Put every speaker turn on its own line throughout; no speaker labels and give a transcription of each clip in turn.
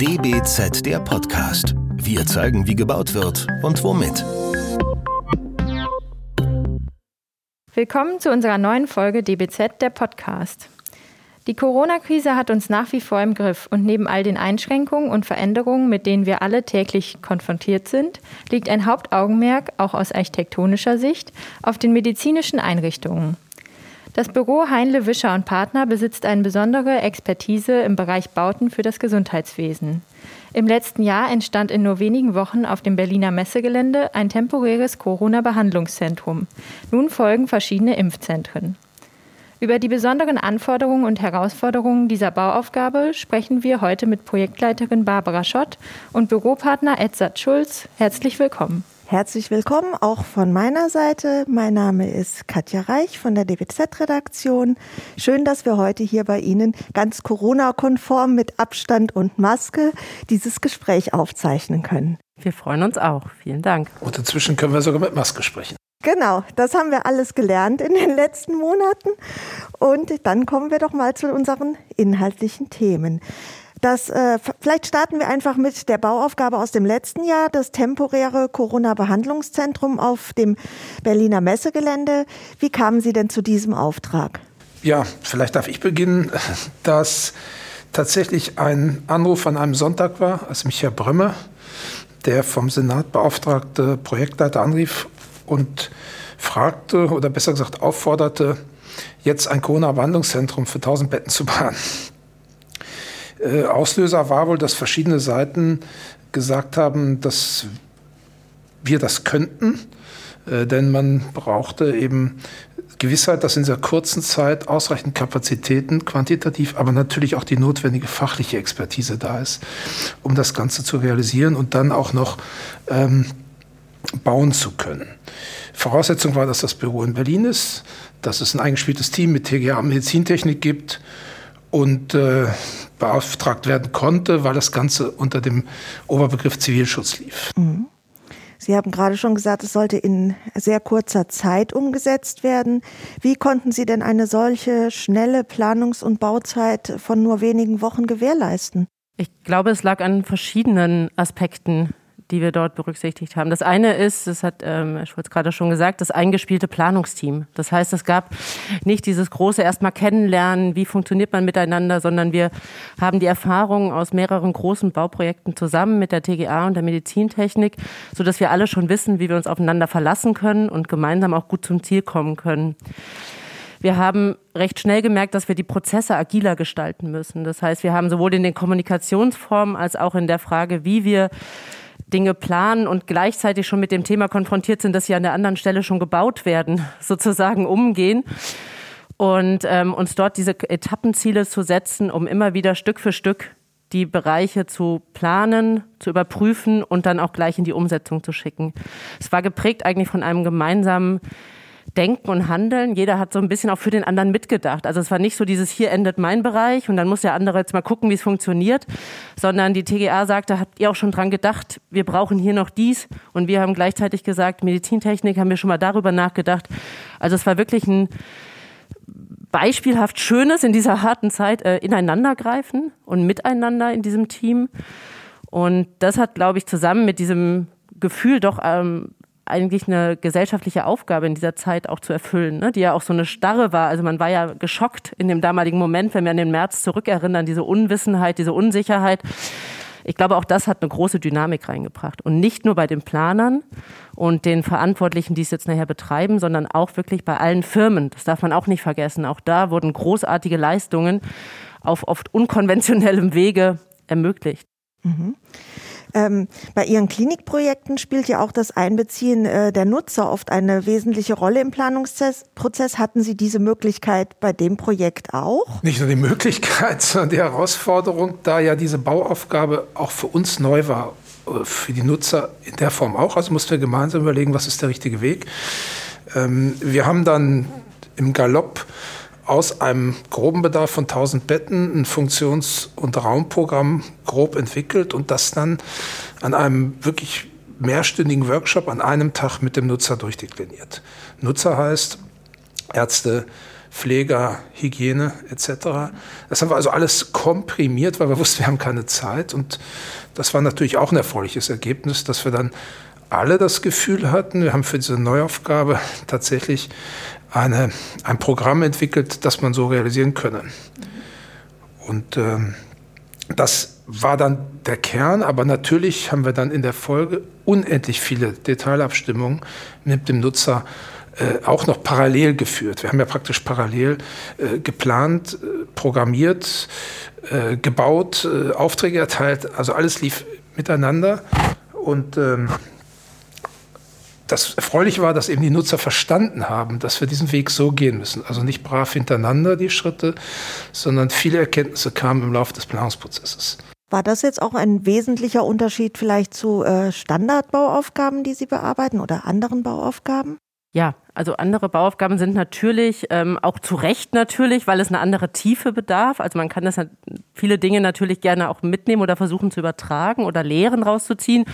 DBZ der Podcast. Wir zeigen, wie gebaut wird und womit.
Willkommen zu unserer neuen Folge DBZ der Podcast. Die Corona-Krise hat uns nach wie vor im Griff und neben all den Einschränkungen und Veränderungen, mit denen wir alle täglich konfrontiert sind, liegt ein Hauptaugenmerk, auch aus architektonischer Sicht, auf den medizinischen Einrichtungen. Das Büro Heinle Wischer und Partner besitzt eine besondere Expertise im Bereich Bauten für das Gesundheitswesen. Im letzten Jahr entstand in nur wenigen Wochen auf dem Berliner Messegelände ein temporäres Corona-Behandlungszentrum. Nun folgen verschiedene Impfzentren. Über die besonderen Anforderungen und Herausforderungen dieser Bauaufgabe sprechen wir heute mit Projektleiterin Barbara Schott und Büropartner Edzard Schulz. Herzlich willkommen.
Herzlich willkommen auch von meiner Seite. Mein Name ist Katja Reich von der DWZ-Redaktion. Schön, dass wir heute hier bei Ihnen ganz Corona-konform mit Abstand und Maske dieses Gespräch aufzeichnen können.
Wir freuen uns auch. Vielen Dank.
Und inzwischen können wir sogar mit Maske sprechen.
Genau, das haben wir alles gelernt in den letzten Monaten. Und dann kommen wir doch mal zu unseren inhaltlichen Themen. Das, äh, vielleicht starten wir einfach mit der Bauaufgabe aus dem letzten Jahr, das temporäre Corona-Behandlungszentrum auf dem Berliner Messegelände. Wie kamen Sie denn zu diesem Auftrag?
Ja, vielleicht darf ich beginnen, dass tatsächlich ein Anruf an einem Sonntag war, als mich Herr Brömme, der vom Senat beauftragte Projektleiter, anrief und fragte oder besser gesagt aufforderte, jetzt ein Corona-Behandlungszentrum für 1000 Betten zu bauen. Äh, Auslöser war wohl, dass verschiedene Seiten gesagt haben, dass wir das könnten, äh, denn man brauchte eben Gewissheit, dass in dieser kurzen Zeit ausreichend Kapazitäten, quantitativ, aber natürlich auch die notwendige fachliche Expertise da ist, um das Ganze zu realisieren und dann auch noch ähm, bauen zu können. Voraussetzung war, dass das Büro in Berlin ist, dass es ein eingespieltes Team mit TGA Medizintechnik gibt und äh, beauftragt werden konnte, weil das Ganze unter dem Oberbegriff Zivilschutz lief. Mhm.
Sie haben gerade schon gesagt, es sollte in sehr kurzer Zeit umgesetzt werden. Wie konnten Sie denn eine solche schnelle Planungs- und Bauzeit von nur wenigen Wochen gewährleisten?
Ich glaube, es lag an verschiedenen Aspekten die wir dort berücksichtigt haben. Das eine ist, das hat ähm, Herr Schulz gerade schon gesagt, das eingespielte Planungsteam. Das heißt, es gab nicht dieses große erstmal kennenlernen, wie funktioniert man miteinander, sondern wir haben die Erfahrungen aus mehreren großen Bauprojekten zusammen mit der TGA und der Medizintechnik, so dass wir alle schon wissen, wie wir uns aufeinander verlassen können und gemeinsam auch gut zum Ziel kommen können. Wir haben recht schnell gemerkt, dass wir die Prozesse agiler gestalten müssen. Das heißt, wir haben sowohl in den Kommunikationsformen als auch in der Frage, wie wir Dinge planen und gleichzeitig schon mit dem Thema konfrontiert sind, dass sie an der anderen Stelle schon gebaut werden, sozusagen umgehen. Und ähm, uns dort diese Etappenziele zu setzen, um immer wieder Stück für Stück die Bereiche zu planen, zu überprüfen und dann auch gleich in die Umsetzung zu schicken. Es war geprägt eigentlich von einem gemeinsamen Denken und Handeln. Jeder hat so ein bisschen auch für den anderen mitgedacht. Also es war nicht so dieses, hier endet mein Bereich und dann muss der andere jetzt mal gucken, wie es funktioniert, sondern die TGA sagte, habt ihr auch schon dran gedacht, wir brauchen hier noch dies und wir haben gleichzeitig gesagt, Medizintechnik haben wir schon mal darüber nachgedacht. Also es war wirklich ein beispielhaft Schönes in dieser harten Zeit, äh, ineinandergreifen und miteinander in diesem Team. Und das hat, glaube ich, zusammen mit diesem Gefühl doch ähm, eigentlich eine gesellschaftliche Aufgabe in dieser Zeit auch zu erfüllen, ne? die ja auch so eine Starre war. Also man war ja geschockt in dem damaligen Moment, wenn wir an den März zurückerinnern, diese Unwissenheit, diese Unsicherheit. Ich glaube, auch das hat eine große Dynamik reingebracht. Und nicht nur bei den Planern und den Verantwortlichen, die es jetzt nachher betreiben, sondern auch wirklich bei allen Firmen. Das darf man auch nicht vergessen. Auch da wurden großartige Leistungen auf oft unkonventionellem Wege ermöglicht. Mhm.
Ähm, bei Ihren Klinikprojekten spielt ja auch das Einbeziehen äh, der Nutzer oft eine wesentliche Rolle im Planungsprozess. Hatten Sie diese Möglichkeit bei dem Projekt auch?
Nicht nur die Möglichkeit, sondern die Herausforderung, da ja diese Bauaufgabe auch für uns neu war, äh, für die Nutzer in der Form auch. Also mussten wir gemeinsam überlegen, was ist der richtige Weg. Ähm, wir haben dann im Galopp aus einem groben Bedarf von 1000 Betten ein Funktions- und Raumprogramm grob entwickelt und das dann an einem wirklich mehrstündigen Workshop an einem Tag mit dem Nutzer durchdekliniert. Nutzer heißt Ärzte, Pfleger, Hygiene etc. Das haben wir also alles komprimiert, weil wir wussten, wir haben keine Zeit. Und das war natürlich auch ein erfreuliches Ergebnis, dass wir dann alle das Gefühl hatten, wir haben für diese Neuaufgabe tatsächlich eine, ein Programm entwickelt, das man so realisieren könne. Und ähm, das war dann der Kern, aber natürlich haben wir dann in der Folge unendlich viele Detailabstimmungen mit dem Nutzer äh, auch noch parallel geführt. Wir haben ja praktisch parallel äh, geplant, äh, programmiert, äh, gebaut, äh, Aufträge erteilt, also alles lief miteinander und ähm, das Erfreuliche war, dass eben die Nutzer verstanden haben, dass wir diesen Weg so gehen müssen. Also nicht brav hintereinander die Schritte, sondern viele Erkenntnisse kamen im Laufe des Planungsprozesses.
War das jetzt auch ein wesentlicher Unterschied vielleicht zu äh, Standardbauaufgaben, die Sie bearbeiten oder anderen Bauaufgaben?
Ja, also andere Bauaufgaben sind natürlich ähm, auch zu Recht natürlich, weil es eine andere Tiefe bedarf. Also man kann das viele Dinge natürlich gerne auch mitnehmen oder versuchen zu übertragen oder Lehren rauszuziehen.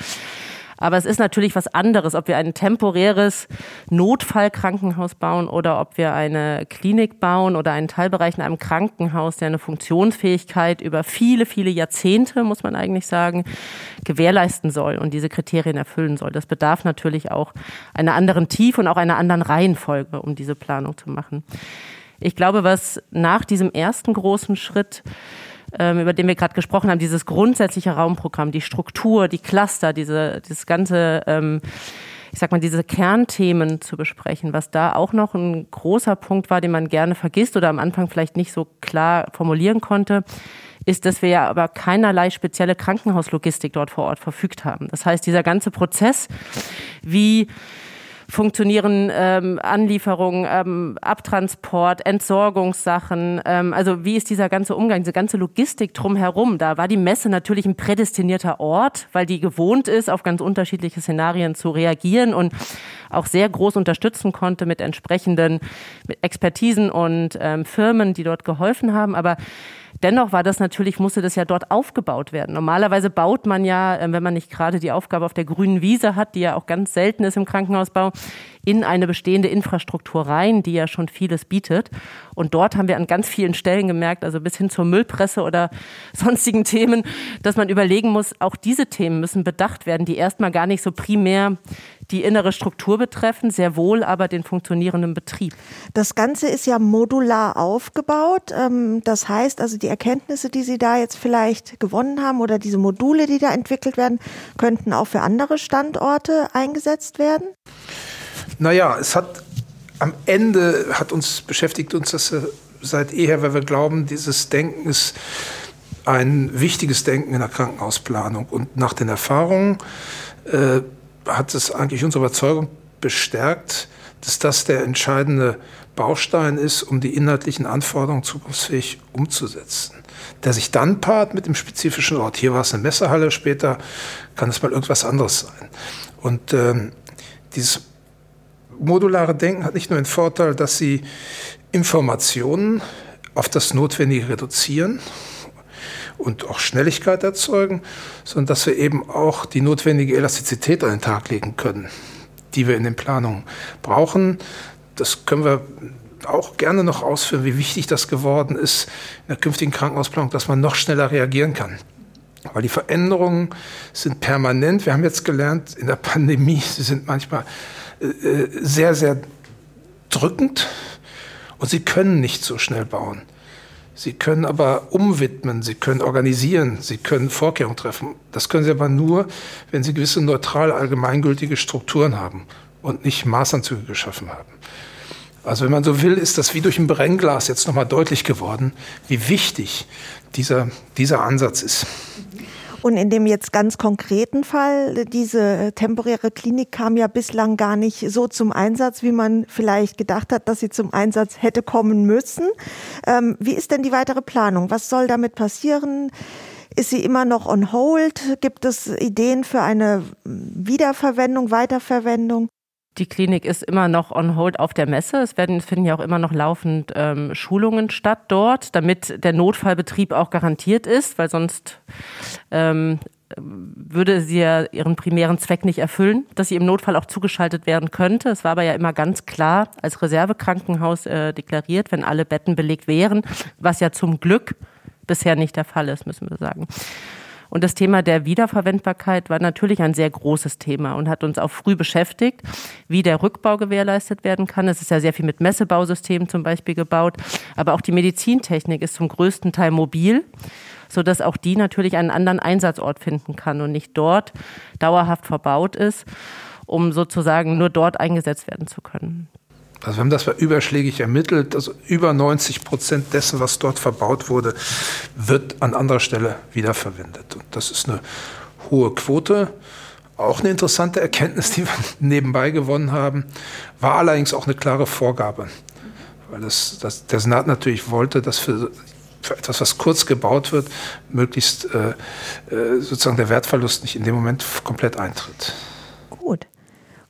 Aber es ist natürlich was anderes, ob wir ein temporäres Notfallkrankenhaus bauen oder ob wir eine Klinik bauen oder einen Teilbereich in einem Krankenhaus, der eine Funktionsfähigkeit über viele, viele Jahrzehnte, muss man eigentlich sagen, gewährleisten soll und diese Kriterien erfüllen soll. Das bedarf natürlich auch einer anderen Tiefe und auch einer anderen Reihenfolge, um diese Planung zu machen. Ich glaube, was nach diesem ersten großen Schritt über den wir gerade gesprochen haben, dieses grundsätzliche Raumprogramm, die Struktur, die Cluster, diese, dieses ganze, ähm, ich sag mal, diese Kernthemen zu besprechen, was da auch noch ein großer Punkt war, den man gerne vergisst oder am Anfang vielleicht nicht so klar formulieren konnte, ist, dass wir ja aber keinerlei spezielle Krankenhauslogistik dort vor Ort verfügt haben. Das heißt, dieser ganze Prozess, wie funktionieren ähm, Anlieferungen, ähm, Abtransport, Entsorgungssachen. Ähm, also wie ist dieser ganze Umgang, diese ganze Logistik drumherum? Da war die Messe natürlich ein prädestinierter Ort, weil die gewohnt ist, auf ganz unterschiedliche Szenarien zu reagieren und auch sehr groß unterstützen konnte mit entsprechenden Expertisen und ähm, Firmen, die dort geholfen haben. Aber Dennoch war das natürlich, musste das ja dort aufgebaut werden. Normalerweise baut man ja, äh, wenn man nicht gerade die Aufgabe auf der grünen Wiese hat, die ja auch ganz selten ist im Krankenhausbau, in eine bestehende Infrastruktur rein, die ja schon vieles bietet. Und dort haben wir an ganz vielen Stellen gemerkt, also bis hin zur Müllpresse oder sonstigen Themen, dass man überlegen muss, auch diese Themen müssen bedacht werden, die erstmal gar nicht so primär die innere Struktur betreffen, sehr wohl aber den funktionierenden Betrieb.
Das Ganze ist ja modular aufgebaut. Ähm, das heißt also, die Erkenntnisse, die Sie da jetzt vielleicht gewonnen haben oder diese Module, die da entwickelt werden, könnten auch für andere Standorte eingesetzt werden?
Naja, es hat am Ende hat uns beschäftigt uns das seit eher, weil wir glauben, dieses Denken ist ein wichtiges Denken in der Krankenhausplanung. Und nach den Erfahrungen äh, hat es eigentlich unsere Überzeugung bestärkt, dass das der entscheidende Baustein ist, um die inhaltlichen Anforderungen zukunftsfähig umzusetzen. Der sich dann paart mit dem spezifischen Ort. Hier war es eine Messehalle, später kann es mal irgendwas anderes sein. Und ähm, dieses modulare Denken hat nicht nur den Vorteil, dass sie Informationen auf das Notwendige reduzieren und auch Schnelligkeit erzeugen, sondern dass wir eben auch die notwendige Elastizität an den Tag legen können, die wir in den Planungen brauchen. Das können wir auch gerne noch ausführen, wie wichtig das geworden ist in der künftigen Krankenhausplanung, dass man noch schneller reagieren kann. Weil die Veränderungen sind permanent. Wir haben jetzt gelernt, in der Pandemie, sie sind manchmal sehr, sehr drückend und sie können nicht so schnell bauen. Sie können aber umwidmen, Sie können organisieren, Sie können Vorkehrungen treffen. Das können Sie aber nur, wenn Sie gewisse neutral allgemeingültige Strukturen haben und nicht Maßanzüge geschaffen haben. Also wenn man so will, ist das wie durch ein Brennglas jetzt nochmal deutlich geworden, wie wichtig dieser, dieser Ansatz ist.
Und in dem jetzt ganz konkreten Fall, diese temporäre Klinik kam ja bislang gar nicht so zum Einsatz, wie man vielleicht gedacht hat, dass sie zum Einsatz hätte kommen müssen. Ähm, wie ist denn die weitere Planung? Was soll damit passieren? Ist sie immer noch on hold? Gibt es Ideen für eine Wiederverwendung, Weiterverwendung?
Die Klinik ist immer noch on hold auf der Messe. Es werden, finden ja auch immer noch laufend ähm, Schulungen statt dort, damit der Notfallbetrieb auch garantiert ist, weil sonst ähm, würde sie ja ihren primären Zweck nicht erfüllen, dass sie im Notfall auch zugeschaltet werden könnte. Es war aber ja immer ganz klar als Reservekrankenhaus äh, deklariert, wenn alle Betten belegt wären, was ja zum Glück bisher nicht der Fall ist, müssen wir sagen. Und das Thema der Wiederverwendbarkeit war natürlich ein sehr großes Thema und hat uns auch früh beschäftigt, wie der Rückbau gewährleistet werden kann. Es ist ja sehr viel mit Messebausystemen zum Beispiel gebaut, aber auch die Medizintechnik ist zum größten Teil mobil sodass auch die natürlich einen anderen Einsatzort finden kann und nicht dort dauerhaft verbaut ist, um sozusagen nur dort eingesetzt werden zu können.
Also wir haben das überschlägig ermittelt. Also über 90 Prozent dessen, was dort verbaut wurde, wird an anderer Stelle wiederverwendet. Und das ist eine hohe Quote. Auch eine interessante Erkenntnis, die wir nebenbei gewonnen haben, war allerdings auch eine klare Vorgabe. Weil das, das, der Senat natürlich wollte, dass für für etwas, was kurz gebaut wird, möglichst äh, äh, sozusagen der Wertverlust nicht in dem Moment komplett eintritt.
Gut.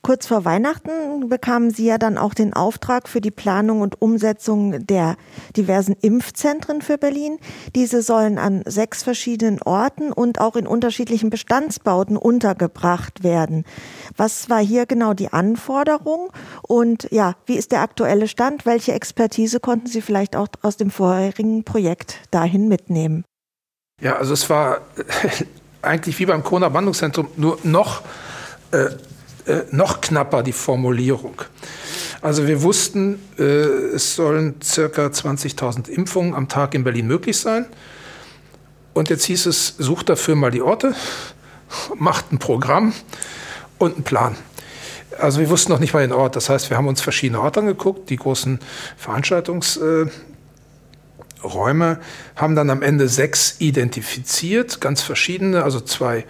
Kurz vor Weihnachten bekamen Sie ja dann auch den Auftrag für die Planung und Umsetzung der diversen Impfzentren für Berlin. Diese sollen an sechs verschiedenen Orten und auch in unterschiedlichen Bestandsbauten untergebracht werden. Was war hier genau die Anforderung und ja, wie ist der aktuelle Stand? Welche Expertise konnten Sie vielleicht auch aus dem vorherigen Projekt dahin mitnehmen?
Ja, also es war eigentlich wie beim Corona-Behandlungszentrum nur noch äh, äh, noch knapper die Formulierung. Also wir wussten, äh, es sollen circa 20.000 Impfungen am Tag in Berlin möglich sein. Und jetzt hieß es, sucht dafür mal die Orte, macht ein Programm und einen Plan. Also wir wussten noch nicht mal den Ort. Das heißt, wir haben uns verschiedene Orte angeguckt, die großen Veranstaltungsräume, haben dann am Ende sechs identifiziert, ganz verschiedene, also zwei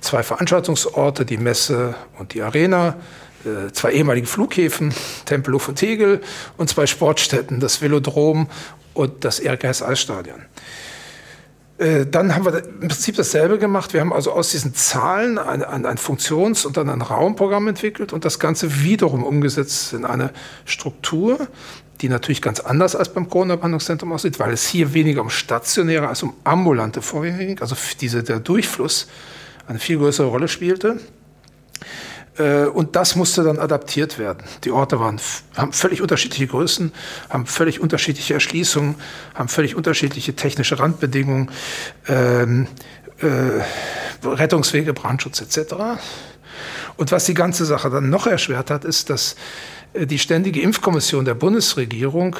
zwei Veranstaltungsorte, die Messe und die Arena, äh, zwei ehemalige Flughäfen, Tempelhof und Tegel und zwei Sportstätten, das Velodrom und das Hess Eisstadion. Äh, dann haben wir im Prinzip dasselbe gemacht. Wir haben also aus diesen Zahlen ein, ein Funktions- und dann ein Raumprogramm entwickelt und das Ganze wiederum umgesetzt in eine Struktur, die natürlich ganz anders als beim Corona-Behandlungszentrum aussieht, weil es hier weniger um stationäre als um ambulante Vorgänge ging. Also diese, der Durchfluss eine viel größere Rolle spielte. Äh, und das musste dann adaptiert werden. Die Orte waren, haben völlig unterschiedliche Größen, haben völlig unterschiedliche Erschließungen, haben völlig unterschiedliche technische Randbedingungen, ähm, äh, Rettungswege, Brandschutz etc. Und was die ganze Sache dann noch erschwert hat, ist, dass die Ständige Impfkommission der Bundesregierung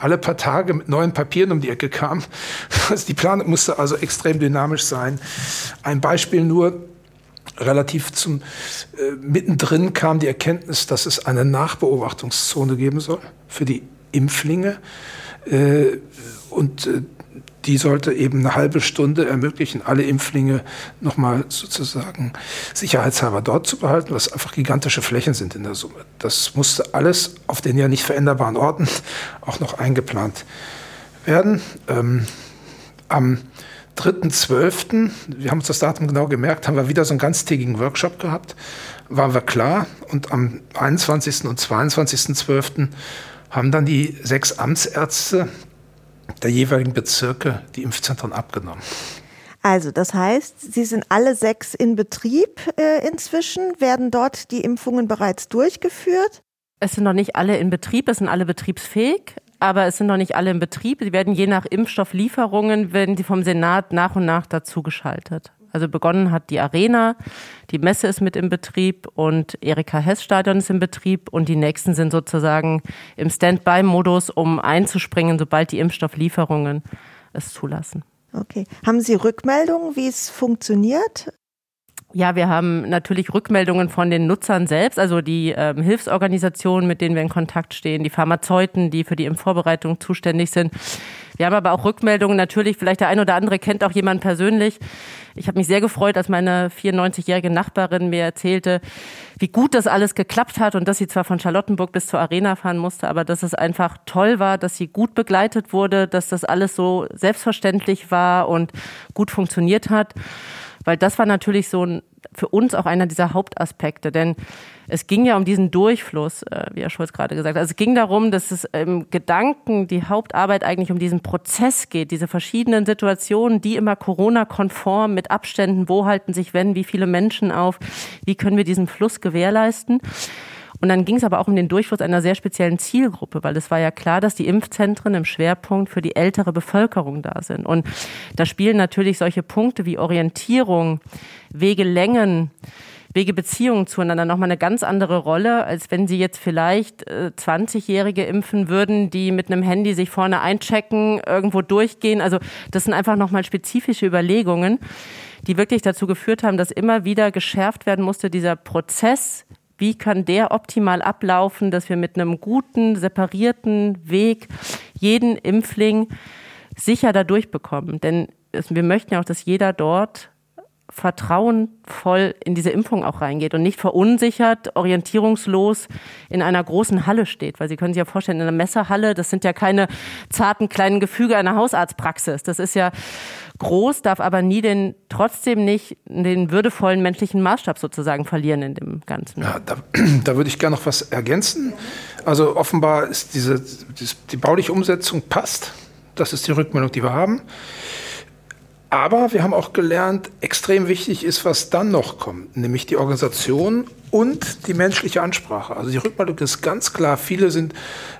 alle paar Tage mit neuen Papieren um die Ecke kam. Also die Planung musste also extrem dynamisch sein. Ein Beispiel nur, relativ zum äh, mittendrin kam die Erkenntnis, dass es eine Nachbeobachtungszone geben soll für die Impflinge. Äh, und äh, die sollte eben eine halbe Stunde ermöglichen, alle Impflinge nochmal sozusagen sicherheitshalber dort zu behalten, was einfach gigantische Flächen sind in der Summe. Das musste alles auf den ja nicht veränderbaren Orten auch noch eingeplant werden. Ähm, am 3.12., wir haben uns das Datum genau gemerkt, haben wir wieder so einen ganztägigen Workshop gehabt, waren wir klar und am 21. und 22.12. haben dann die sechs Amtsärzte der jeweiligen Bezirke die Impfzentren abgenommen.
Also, das heißt, sie sind alle sechs in Betrieb äh, inzwischen. Werden dort die Impfungen bereits durchgeführt?
Es sind noch nicht alle in Betrieb, es sind alle betriebsfähig, aber es sind noch nicht alle in Betrieb. Sie werden je nach Impfstofflieferungen, werden die vom Senat nach und nach dazugeschaltet. Also begonnen hat die Arena, die Messe ist mit im Betrieb und Erika Hess Stadion ist im Betrieb und die nächsten sind sozusagen im Standby-Modus, um einzuspringen, sobald die Impfstofflieferungen es zulassen.
Okay. Haben Sie Rückmeldungen, wie es funktioniert?
Ja, wir haben natürlich Rückmeldungen von den Nutzern selbst, also die ähm, Hilfsorganisationen, mit denen wir in Kontakt stehen, die Pharmazeuten, die für die Impfvorbereitung zuständig sind. Wir haben aber auch Rückmeldungen, natürlich, vielleicht der ein oder andere kennt auch jemanden persönlich. Ich habe mich sehr gefreut, als meine 94-jährige Nachbarin mir erzählte, wie gut das alles geklappt hat und dass sie zwar von Charlottenburg bis zur Arena fahren musste, aber dass es einfach toll war, dass sie gut begleitet wurde, dass das alles so selbstverständlich war und gut funktioniert hat. Weil das war natürlich so ein für uns auch einer dieser Hauptaspekte, denn es ging ja um diesen Durchfluss, äh, wie Herr Schulz gerade gesagt hat. Also es ging darum, dass es im Gedanken die Hauptarbeit eigentlich um diesen Prozess geht, diese verschiedenen Situationen, die immer Corona-konform mit Abständen, wo halten sich wenn, wie viele Menschen auf, wie können wir diesen Fluss gewährleisten. Und dann ging es aber auch um den Durchfluss einer sehr speziellen Zielgruppe, weil es war ja klar, dass die Impfzentren im Schwerpunkt für die ältere Bevölkerung da sind. Und da spielen natürlich solche Punkte wie Orientierung, Wegelängen, Wegebeziehungen zueinander nochmal eine ganz andere Rolle, als wenn Sie jetzt vielleicht äh, 20-Jährige impfen würden, die mit einem Handy sich vorne einchecken, irgendwo durchgehen. Also das sind einfach nochmal spezifische Überlegungen, die wirklich dazu geführt haben, dass immer wieder geschärft werden musste, dieser Prozess wie kann der optimal ablaufen, dass wir mit einem guten, separierten Weg jeden Impfling sicher da durchbekommen. Denn wir möchten ja auch, dass jeder dort vertrauenvoll in diese Impfung auch reingeht und nicht verunsichert, orientierungslos in einer großen Halle steht. Weil Sie können sich ja vorstellen, in einer Messerhalle, das sind ja keine zarten kleinen Gefüge einer Hausarztpraxis. Das ist ja groß, darf aber nie den, trotzdem nicht den würdevollen menschlichen Maßstab sozusagen verlieren in dem Ganzen.
Ja, da, da würde ich gerne noch was ergänzen. Also offenbar ist diese, die bauliche Umsetzung passt. Das ist die Rückmeldung, die wir haben. Aber wir haben auch gelernt, extrem wichtig ist, was dann noch kommt, nämlich die Organisation und die menschliche Ansprache. Also die Rückmeldung ist ganz klar. Viele sind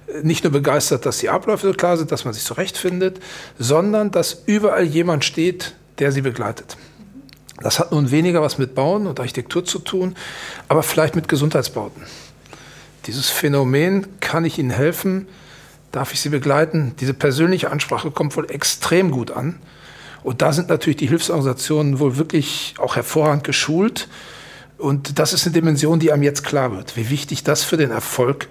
äh, nicht nur begeistert, dass die Abläufe so klar sind, dass man sich zurechtfindet, sondern dass überall jemand steht, der sie begleitet. Das hat nun weniger was mit Bauen und Architektur zu tun, aber vielleicht mit Gesundheitsbauten. Dieses Phänomen, kann ich Ihnen helfen? Darf ich Sie begleiten? Diese persönliche Ansprache kommt wohl extrem gut an. Und da sind natürlich die Hilfsorganisationen wohl wirklich auch hervorragend geschult. Und das ist eine Dimension, die einem jetzt klar wird, wie wichtig das für den Erfolg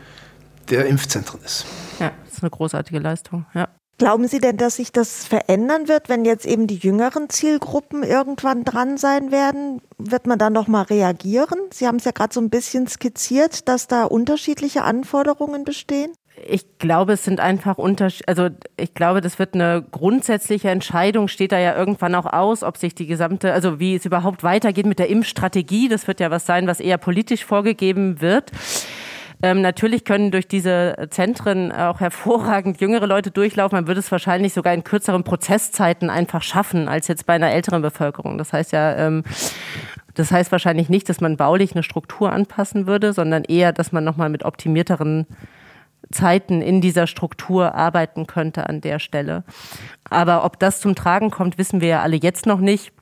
der Impfzentren ist.
Ja, das ist eine großartige Leistung. Ja.
Glauben Sie denn, dass sich das verändern wird, wenn jetzt eben die jüngeren Zielgruppen irgendwann dran sein werden? Wird man dann noch mal reagieren? Sie haben es ja gerade so ein bisschen skizziert, dass da unterschiedliche Anforderungen bestehen.
Ich glaube, es sind einfach Unterschiede, also ich glaube, das wird eine grundsätzliche Entscheidung, steht da ja irgendwann auch aus, ob sich die gesamte, also wie es überhaupt weitergeht mit der Impfstrategie. Das wird ja was sein, was eher politisch vorgegeben wird. Ähm, natürlich können durch diese Zentren auch hervorragend jüngere Leute durchlaufen. Man würde es wahrscheinlich sogar in kürzeren Prozesszeiten einfach schaffen als jetzt bei einer älteren Bevölkerung. Das heißt ja, ähm, das heißt wahrscheinlich nicht, dass man baulich eine Struktur anpassen würde, sondern eher, dass man nochmal mit optimierteren Zeiten in dieser Struktur arbeiten könnte an der Stelle. Aber ob das zum Tragen kommt, wissen wir ja alle jetzt noch nicht.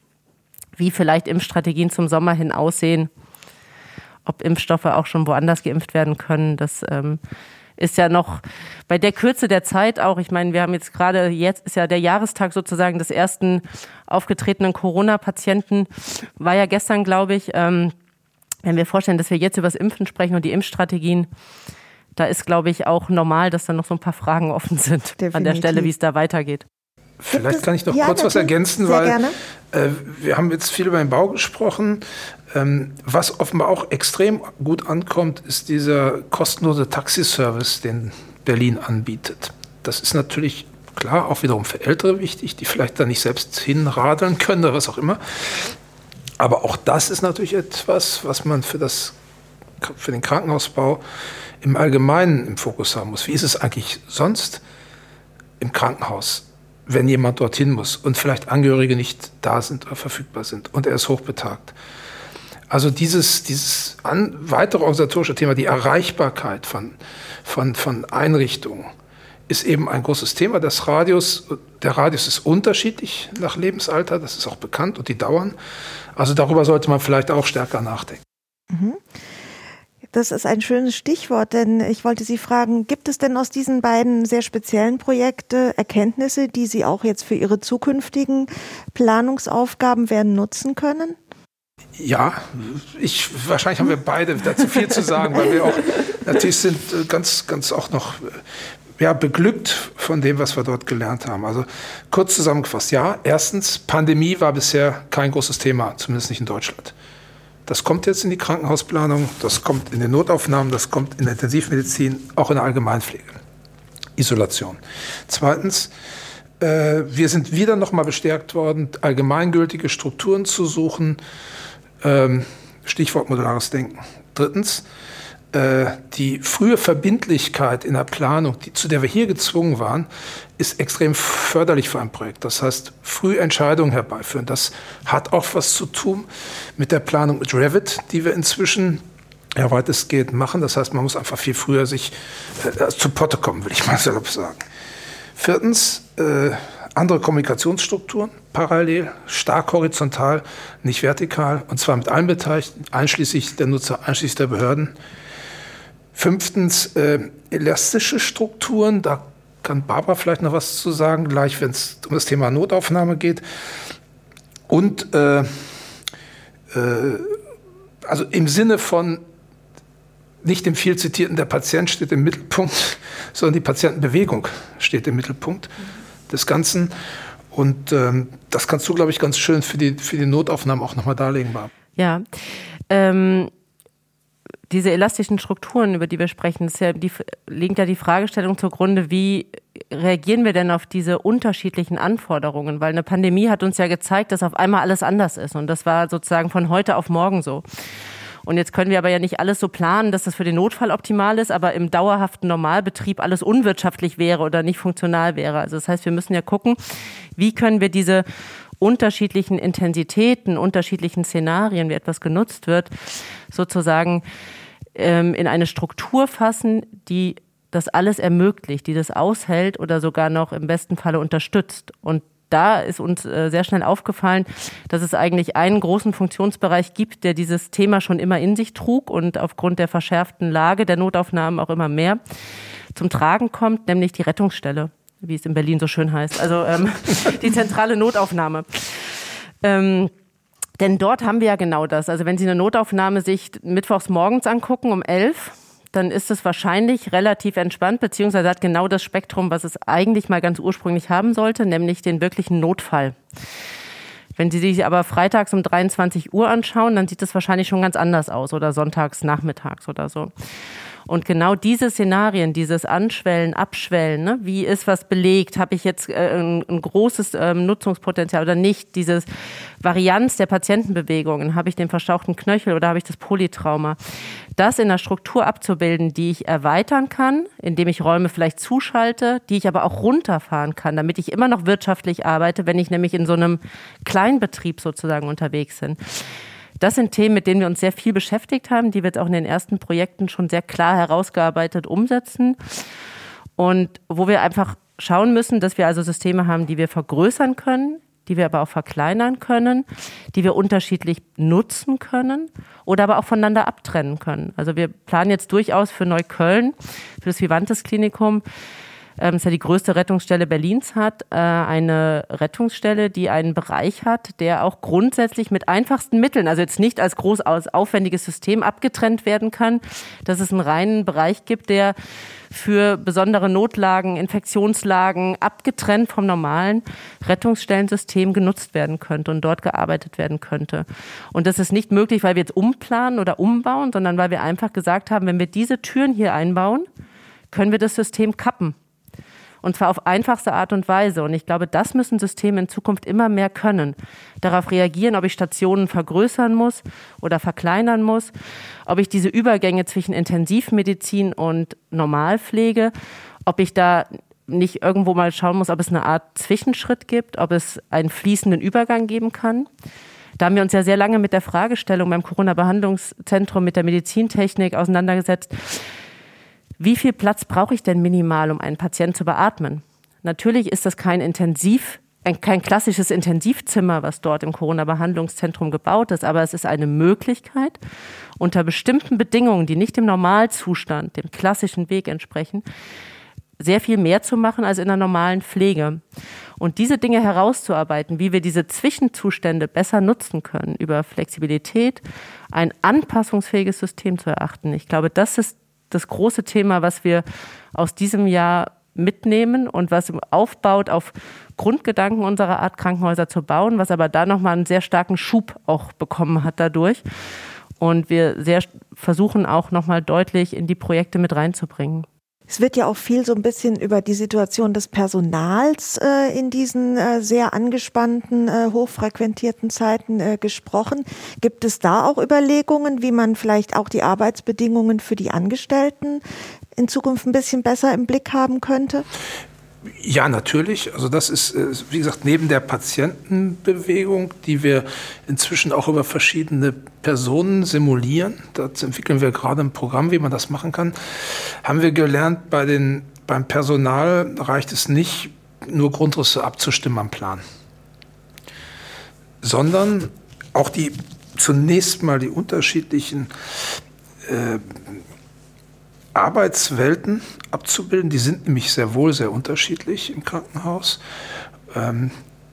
Wie vielleicht Impfstrategien zum Sommer hin aussehen, ob Impfstoffe auch schon woanders geimpft werden können, das ähm, ist ja noch bei der Kürze der Zeit auch. Ich meine, wir haben jetzt gerade, jetzt ist ja der Jahrestag sozusagen des ersten aufgetretenen Corona-Patienten, war ja gestern, glaube ich. Ähm, wenn wir vorstellen, dass wir jetzt über das Impfen sprechen und die Impfstrategien, da ist, glaube ich, auch normal, dass da noch so ein paar Fragen offen sind Definitiv. an der Stelle, wie es da weitergeht.
Vielleicht kann ich noch ja, kurz was ergänzen, weil äh, wir haben jetzt viel über den Bau gesprochen. Ähm, was offenbar auch extrem gut ankommt, ist dieser kostenlose Taxiservice, den Berlin anbietet. Das ist natürlich klar auch wiederum für Ältere wichtig, die vielleicht da nicht selbst hinradeln können oder was auch immer. Aber auch das ist natürlich etwas, was man für, das, für den Krankenhausbau im Allgemeinen im Fokus haben muss. Wie ist es eigentlich sonst im Krankenhaus? wenn jemand dorthin muss und vielleicht Angehörige nicht da sind oder verfügbar sind und er ist hochbetagt. Also dieses, dieses an, weitere organisatorische Thema, die Erreichbarkeit von, von, von Einrichtungen, ist eben ein großes Thema. Das Radius, der Radius ist unterschiedlich nach Lebensalter, das ist auch bekannt und die dauern. Also darüber sollte man vielleicht auch stärker nachdenken. Mhm.
Das ist ein schönes Stichwort, denn ich wollte Sie fragen, gibt es denn aus diesen beiden sehr speziellen Projekten Erkenntnisse, die Sie auch jetzt für Ihre zukünftigen Planungsaufgaben werden nutzen können?
Ja, ich, wahrscheinlich haben wir beide dazu viel zu sagen, weil wir auch natürlich sind äh, ganz, ganz auch noch äh, ja, beglückt von dem, was wir dort gelernt haben. Also kurz zusammengefasst, ja, erstens, Pandemie war bisher kein großes Thema, zumindest nicht in Deutschland. Das kommt jetzt in die Krankenhausplanung, das kommt in den Notaufnahmen, das kommt in der Intensivmedizin, auch in der Allgemeinpflege. Isolation. Zweitens, äh, wir sind wieder nochmal bestärkt worden, allgemeingültige Strukturen zu suchen, Ähm, Stichwort modulares Denken. Drittens, die frühe Verbindlichkeit in der Planung, die, zu der wir hier gezwungen waren, ist extrem förderlich für ein Projekt. Das heißt, früh Entscheidungen herbeiführen. Das hat auch was zu tun mit der Planung mit Revit, die wir inzwischen ja, weitestgehend machen. Das heißt, man muss einfach viel früher sich äh, zu Potte kommen, will ich mal salopp sagen. Viertens, äh, andere Kommunikationsstrukturen, parallel, stark horizontal, nicht vertikal, und zwar mit allen Beteiligten, einschließlich der Nutzer, einschließlich der Behörden. Fünftens, äh, elastische Strukturen, da kann Barbara vielleicht noch was zu sagen, gleich wenn es um das Thema Notaufnahme geht. Und äh, äh, also im Sinne von nicht dem viel zitierten, der Patient steht im Mittelpunkt, sondern die Patientenbewegung steht im Mittelpunkt des Ganzen. Und ähm, das kannst du, glaube ich, ganz schön für die, für die Notaufnahmen auch nochmal darlegen, Barbara.
Ja. Ähm diese elastischen Strukturen, über die wir sprechen, ja die, liegt ja die Fragestellung zugrunde, wie reagieren wir denn auf diese unterschiedlichen Anforderungen? Weil eine Pandemie hat uns ja gezeigt, dass auf einmal alles anders ist. Und das war sozusagen von heute auf morgen so. Und jetzt können wir aber ja nicht alles so planen, dass das für den Notfall optimal ist, aber im dauerhaften Normalbetrieb alles unwirtschaftlich wäre oder nicht funktional wäre. Also das heißt, wir müssen ja gucken, wie können wir diese unterschiedlichen Intensitäten, unterschiedlichen Szenarien, wie etwas genutzt wird, sozusagen ähm, in eine Struktur fassen, die das alles ermöglicht, die das aushält oder sogar noch im besten Falle unterstützt. Und da ist uns äh, sehr schnell aufgefallen, dass es eigentlich einen großen Funktionsbereich gibt, der dieses Thema schon immer in sich trug und aufgrund der verschärften Lage der Notaufnahmen auch immer mehr zum Tragen kommt, nämlich die Rettungsstelle, wie es in Berlin so schön heißt. Also ähm, die zentrale Notaufnahme. Ähm, denn dort haben wir ja genau das. Also wenn Sie eine Notaufnahme sich mittwochs morgens angucken um elf, dann ist es wahrscheinlich relativ entspannt, beziehungsweise hat genau das Spektrum, was es eigentlich mal ganz ursprünglich haben sollte, nämlich den wirklichen Notfall. Wenn Sie sich aber freitags um 23 Uhr anschauen, dann sieht es wahrscheinlich schon ganz anders aus oder sonntags nachmittags oder so. Und genau diese Szenarien, dieses Anschwellen, Abschwellen, ne? wie ist was belegt, habe ich jetzt äh, ein, ein, großes ähm, Nutzungspotenzial oder nicht, dieses Varianz der Patientenbewegungen, habe ich den verstauchten Knöchel oder habe ich das Polytrauma, das in der Struktur abzubilden, die ich erweitern kann, indem ich Räume vielleicht zuschalte, die ich aber auch runterfahren kann, damit ich immer noch wirtschaftlich arbeite, wenn ich nämlich in so einem Kleinbetrieb sozusagen unterwegs bin. Das sind Themen, mit denen wir uns sehr viel beschäftigt haben, die wir jetzt auch in den ersten Projekten schon sehr klar herausgearbeitet umsetzen. Und wo wir einfach schauen müssen, dass wir also Systeme haben, die wir vergrößern können, die wir aber auch verkleinern können, die wir unterschiedlich nutzen können oder aber auch voneinander abtrennen können. Also wir planen jetzt durchaus für Neukölln, für das Vivantes Klinikum, ähm, das ja die größte Rettungsstelle Berlins hat, äh, eine Rettungsstelle, die einen Bereich hat, der auch grundsätzlich mit einfachsten Mitteln, also jetzt nicht als groß aufwendiges System abgetrennt werden kann, dass es einen reinen Bereich gibt, der für besondere Notlagen, Infektionslagen abgetrennt vom normalen Rettungsstellensystem genutzt werden könnte und dort gearbeitet werden könnte. Und das ist nicht möglich, weil wir jetzt umplanen oder umbauen, sondern weil wir einfach gesagt haben, wenn wir diese Türen hier einbauen, können wir das System kappen. Und zwar auf einfachste Art und Weise. Und ich glaube, das müssen Systeme in Zukunft immer mehr können. Darauf reagieren, ob ich Stationen vergrößern muss oder verkleinern muss, ob ich diese Übergänge zwischen Intensivmedizin und Normalpflege, ob ich da nicht irgendwo mal schauen muss, ob es eine Art Zwischenschritt gibt, ob es einen fließenden Übergang geben kann. Da haben wir uns ja sehr lange mit der Fragestellung beim Corona-Behandlungszentrum mit der Medizintechnik auseinandergesetzt wie viel Platz brauche ich denn minimal, um einen Patienten zu beatmen? Natürlich ist das kein Intensiv, kein klassisches Intensivzimmer, was dort im Corona-Behandlungszentrum gebaut ist, aber es ist eine Möglichkeit, unter bestimmten Bedingungen, die nicht dem Normalzustand, dem klassischen Weg entsprechen, sehr viel mehr zu machen als in der normalen Pflege. Und diese Dinge herauszuarbeiten, wie wir diese Zwischenzustände besser nutzen können, über Flexibilität, ein anpassungsfähiges System zu erachten. Ich glaube, das ist das große Thema, was wir aus diesem Jahr mitnehmen und was aufbaut auf Grundgedanken unserer Art, Krankenhäuser zu bauen, was aber da nochmal einen sehr starken Schub auch bekommen hat dadurch. Und wir sehr versuchen auch nochmal deutlich in die Projekte mit reinzubringen.
Es wird ja auch viel so ein bisschen über die Situation des Personals äh, in diesen äh, sehr angespannten, äh, hochfrequentierten Zeiten äh, gesprochen. Gibt es da auch Überlegungen, wie man vielleicht auch die Arbeitsbedingungen für die Angestellten in Zukunft ein bisschen besser im Blick haben könnte?
Ja, natürlich. Also das ist, äh, wie gesagt, neben der Patientenbewegung, die wir inzwischen auch über verschiedene Personen simulieren, dazu entwickeln wir gerade ein Programm, wie man das machen kann, haben wir gelernt, bei den, beim Personal reicht es nicht, nur Grundrisse abzustimmen am Plan, sondern auch die zunächst mal die unterschiedlichen äh, Arbeitswelten abzubilden. Die sind nämlich sehr wohl sehr unterschiedlich im Krankenhaus. Ähm,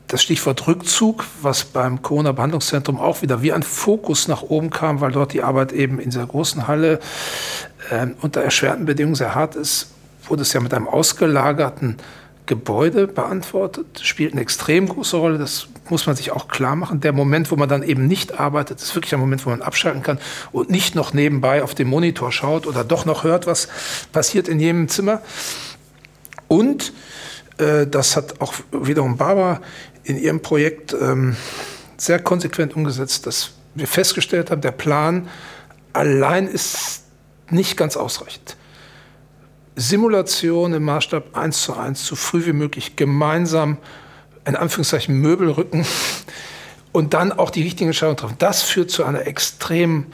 das Stichwort Rückzug, was beim Corona-Behandlungszentrum auch wieder wie ein Fokus nach oben kam, weil dort die Arbeit eben in dieser großen Halle äh, unter erschwerten Bedingungen sehr hart ist, wurde es ja mit einem ausgelagerten Gebäude beantwortet, spielt eine extrem große Rolle. Das muss man sich auch klar machen. Der Moment, wo man dann eben nicht arbeitet, ist wirklich ein Moment, wo man abschalten kann und nicht noch nebenbei auf den Monitor schaut oder doch noch hört, was passiert in jedem Zimmer. Und äh, das hat auch wiederum Barbara in ihrem Projekt ähm, sehr konsequent umgesetzt, dass wir festgestellt haben, der Plan allein ist nicht ganz ausreichend. Simulation im Maßstab 1 zu 1 so früh wie möglich gemeinsam in Anführungszeichen Möbel rücken und dann auch die richtigen Entscheidungen treffen. Das führt zu einer extrem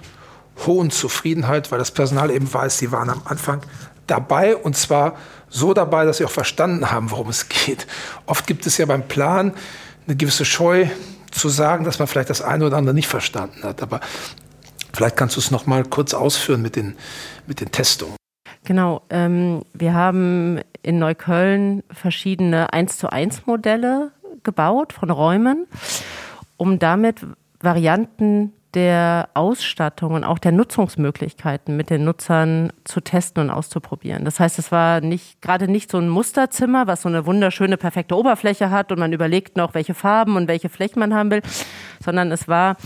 hohen Zufriedenheit, weil das Personal eben weiß, sie waren am Anfang dabei und zwar so dabei, dass sie auch verstanden haben, worum es geht. Oft gibt es ja beim Plan eine gewisse Scheu zu sagen, dass man vielleicht das eine oder andere nicht verstanden hat. Aber vielleicht kannst du es noch mal kurz ausführen mit den, mit den Testungen.
Genau, ähm, wir haben in Neukölln verschiedene 1 zu 1 Modelle gebaut von Räumen, um damit Varianten der Ausstattung und auch der Nutzungsmöglichkeiten mit den Nutzern zu testen und auszuprobieren. Das heißt, es war nicht gerade nicht so ein Musterzimmer, was so eine wunderschöne, perfekte Oberfläche hat und man überlegt noch, welche Farben und welche Flächen man haben will, sondern es war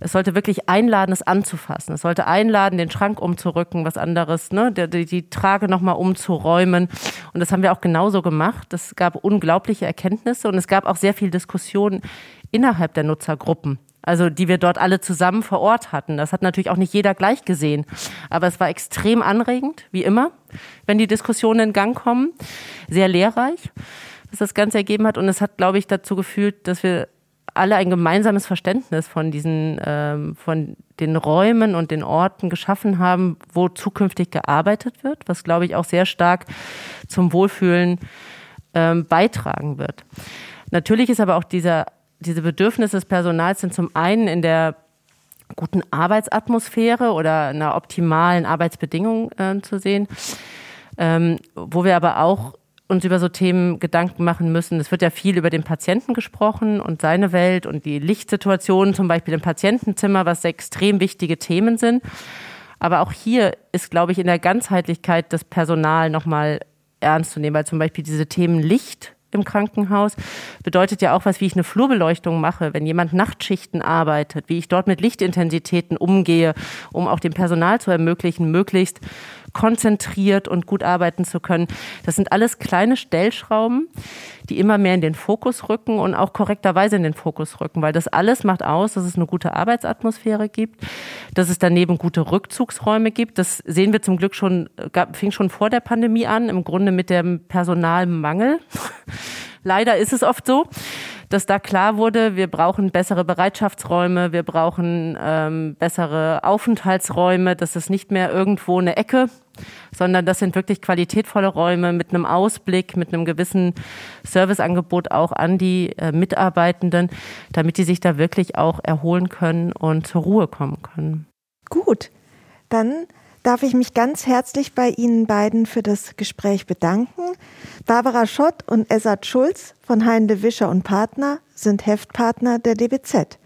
es sollte wirklich einladen, es anzufassen. Es sollte einladen, den Schrank umzurücken, was anderes, ne? die, die, die Trage nochmal umzuräumen. Und das haben wir auch genauso gemacht. Es gab unglaubliche Erkenntnisse und es gab auch sehr viel Diskussion innerhalb der Nutzergruppen. Also die wir dort alle zusammen vor Ort hatten. Das hat natürlich auch nicht jeder gleich gesehen. Aber es war extrem anregend, wie immer, wenn die Diskussionen in Gang kommen. Sehr lehrreich, was das Ganze ergeben hat. Und es hat, glaube ich, dazu geführt, dass wir alle ein gemeinsames Verständnis von diesen, ähm, von den Räumen und den Orten geschaffen haben, wo zukünftig gearbeitet wird, was glaube ich auch sehr stark zum Wohlfühlen ähm, beitragen wird. Natürlich ist aber auch dieser, diese Bedürfnisse des Personals sind zum einen in der guten Arbeitsatmosphäre oder einer optimalen Arbeitsbedingung äh, zu sehen, ähm, wo wir aber auch uns über so Themen Gedanken machen müssen. Es wird ja viel über den Patienten gesprochen und seine Welt und die Lichtsituation zum Beispiel im Patientenzimmer, was extrem wichtige Themen sind. Aber auch hier ist, glaube ich, in der Ganzheitlichkeit das Personal nochmal ernst zu nehmen, weil zum Beispiel diese Themen Licht im Krankenhaus bedeutet ja auch was, wie ich eine Flurbeleuchtung mache, wenn jemand Nachtschichten arbeitet, wie ich dort mit Lichtintensitäten umgehe, um auch dem Personal zu ermöglichen, möglichst konzentriert und gut arbeiten zu können. Das sind alles kleine Stellschrauben, die immer mehr in den Fokus rücken und auch korrekterweise in den Fokus rücken, weil das alles macht aus, dass es eine gute Arbeitsatmosphäre gibt, dass es daneben gute Rückzugsräume gibt. Das sehen wir zum Glück schon, fing schon vor der Pandemie an, im Grunde mit dem Personalmangel. Leider ist es oft so dass da klar wurde, wir brauchen bessere Bereitschaftsräume, wir brauchen ähm, bessere Aufenthaltsräume, das ist nicht mehr irgendwo eine Ecke, sondern das sind wirklich qualitätvolle Räume mit einem Ausblick, mit einem gewissen Serviceangebot auch an die äh, Mitarbeitenden, damit die sich da wirklich auch erholen können und zur Ruhe kommen können.
Gut, dann darf ich mich ganz herzlich bei Ihnen beiden für das Gespräch bedanken. Barbara Schott und Esat Schulz von Heinle Wischer und Partner sind Heftpartner der DBZ.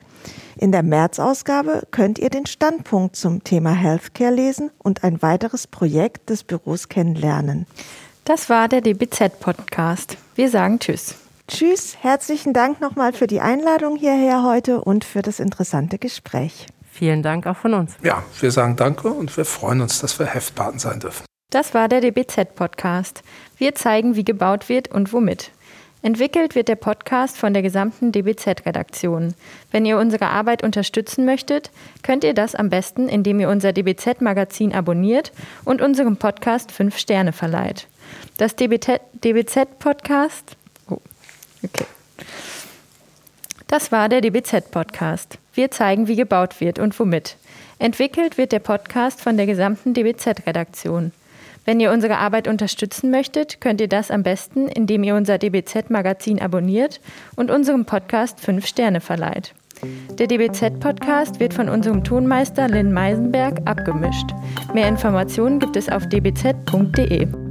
In der März-Ausgabe könnt ihr den Standpunkt zum Thema Healthcare lesen und ein weiteres Projekt des Büros kennenlernen.
Das war der DBZ-Podcast. Wir sagen Tschüss.
Tschüss, herzlichen Dank nochmal für die Einladung hierher heute und für das interessante Gespräch.
Vielen Dank auch von uns.
Ja, wir sagen Danke und wir freuen uns, dass wir Heftpaten sein dürfen.
Das war der DBZ-Podcast. Wir zeigen, wie gebaut wird und womit. Entwickelt wird der Podcast von der gesamten DBZ-Redaktion. Wenn ihr unsere Arbeit unterstützen möchtet, könnt ihr das am besten, indem ihr unser DBZ-Magazin abonniert und unserem Podcast fünf Sterne verleiht. Das DBZ-Podcast. Oh, okay. Das war der DBZ-Podcast. Wir zeigen, wie gebaut wird und womit. Entwickelt wird der Podcast von der gesamten DBZ-Redaktion. Wenn ihr unsere Arbeit unterstützen möchtet, könnt ihr das am besten, indem ihr unser DBZ-Magazin abonniert und unserem Podcast fünf Sterne verleiht. Der DBZ-Podcast wird von unserem Tonmeister Lynn Meisenberg abgemischt. Mehr Informationen gibt es auf dbz.de.